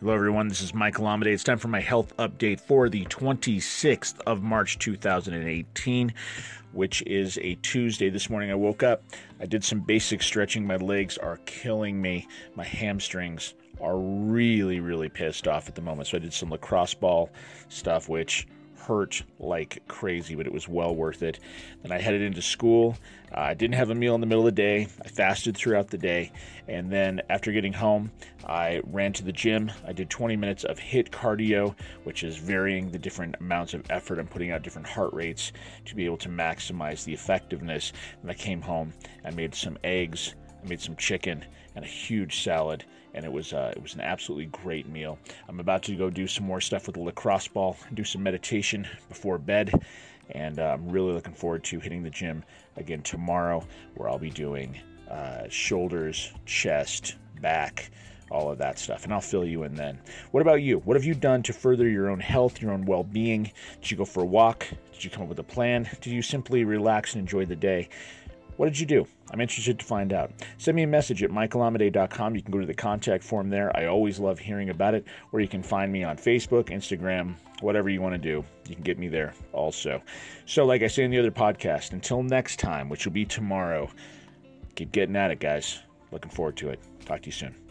Hello, everyone. This is Michael Amidei. It's time for my health update for the 26th of March 2018, which is a Tuesday. This morning I woke up. I did some basic stretching. My legs are killing me. My hamstrings are really, really pissed off at the moment. So I did some lacrosse ball stuff, which hurt like crazy, but it was well worth it. Then I headed into school. Uh, I didn't have a meal in the middle of the day. I fasted throughout the day. And then after getting home, I ran to the gym. I did 20 minutes of HIIT cardio, which is varying the different amounts of effort. I'm putting out different heart rates to be able to maximize the effectiveness. And I came home and made some eggs I made some chicken and a huge salad, and it was uh, it was an absolutely great meal. I'm about to go do some more stuff with the lacrosse ball, do some meditation before bed, and uh, I'm really looking forward to hitting the gym again tomorrow, where I'll be doing uh, shoulders, chest, back. All of that stuff, and I'll fill you in then. What about you? What have you done to further your own health, your own well being? Did you go for a walk? Did you come up with a plan? Did you simply relax and enjoy the day? What did you do? I'm interested to find out. Send me a message at michaelamidei.com. You can go to the contact form there. I always love hearing about it. Or you can find me on Facebook, Instagram, whatever you want to do. You can get me there also. So, like I say in the other podcast, until next time, which will be tomorrow, keep getting at it, guys. Looking forward to it. Talk to you soon.